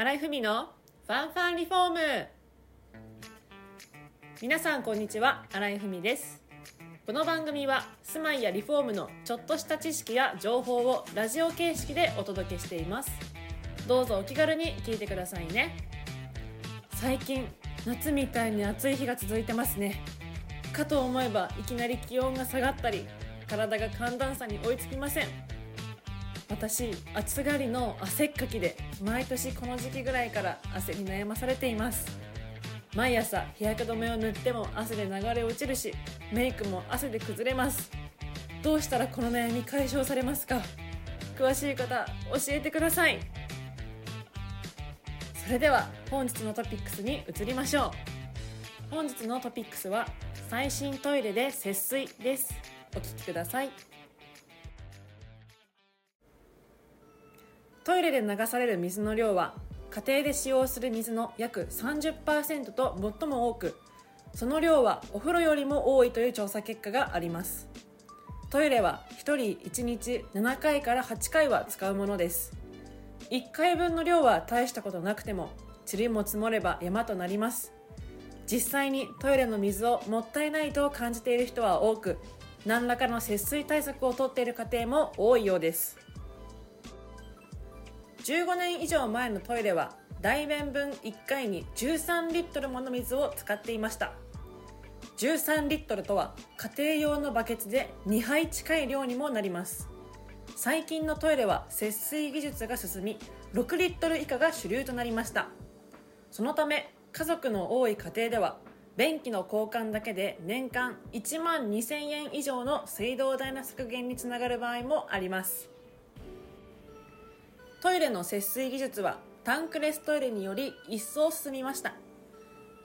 新井文のファンファンリフォーム。皆さんこんにちは。新井文です。この番組は住まいやリフォームのちょっとした知識や情報をラジオ形式でお届けしています。どうぞお気軽に聞いてくださいね。最近夏みたいに暑い日が続いてますね。かと思えばいきなり気温が下がったり体が寒暖差に追いつきません。私暑がりの汗っかきで毎年この時期ぐらいから汗に悩まされています。毎朝日焼け止めを塗っても汗で流れ落ちるしメイクも汗で崩れます。どうしたらこの悩み解消されますか？詳しい方教えてください。それでは本日のトピックスに移りましょう。本日のトピックスは最新トイレで節水です。お聞きください。トイレで流される水の量は家庭で使用する水の約30%と最も多くその量はお風呂よりも多いという調査結果があります。トイレは1人1日7回から8回は使うものです。1回分の量は大したことなくても塵も積もれば山となります。実際にトイレの水をもったいないと感じている人は多く何らかの節水対策をとっている家庭も多いようです。15年以上前のトイレは大便分1回に13リットルもの水を使っていました。13リットルとは家庭用のバケツで2杯近い量にもなります。最近のトイレは節水技術が進み6リットル以下が主流となりました。そのため家族の多い家庭では便器の交換だけで年間1万2000円以上の水道代の削減につながる場合もあります。トイレの節水技術はタンクレストイレにより一層進みました。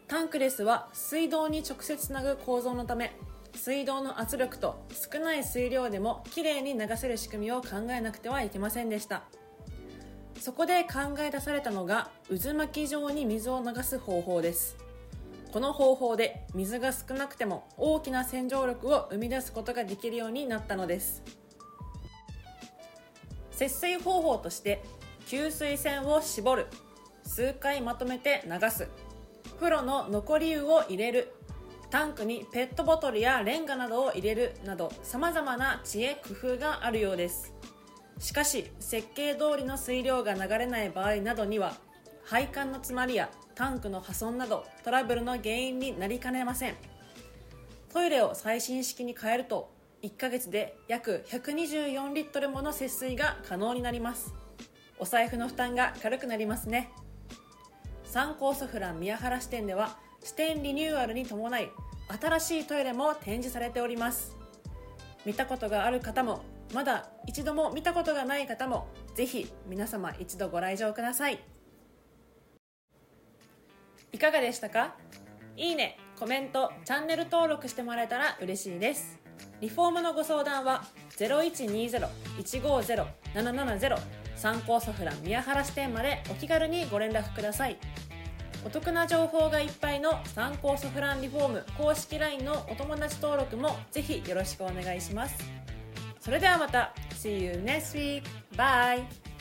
タンクレスは水道に直接つなぐ構造のため水道の圧力と少ない水量でもきれいに流せる仕組みを考えなくてはいけませんでした。そこで考え出されたのが渦巻き状に水を流す方法です。この方法で水が少なくても大きな洗浄力を生み出すことができるようになったのです。節水方法として吸水栓を絞る。数回まとめて流す。風呂の残り湯を入れる。タンクにペットボトルやレンガなどを入れる。など様々な知恵工夫があるようです。しかし設計通りの水量が流れない場合などには配管の詰まりやタンクの破損などトラブルの原因になりかねません。トイレを最新式に変えると1ヶ月で約124リットルもの節水が可能になります。お財布の負担が軽くなりますね。参考ソフラン宮原支店では支店リニューアルに伴い新しいトイレも展示されております。見たことがある方もまだ一度も見たことがない方もぜひ皆様一度ご来場ください。いかがでしたか？いいねコメントチャンネル登録してもらえたら嬉しいです。リフォームのご相談は0120-150-770参考ソフラン宮原支店までお気軽にご連絡くださいお得な情報がいっぱいの参考ソフランリフォーム公式 LINE のお友達登録もぜひよろしくお願いしますそれではまた See you next week! Bye!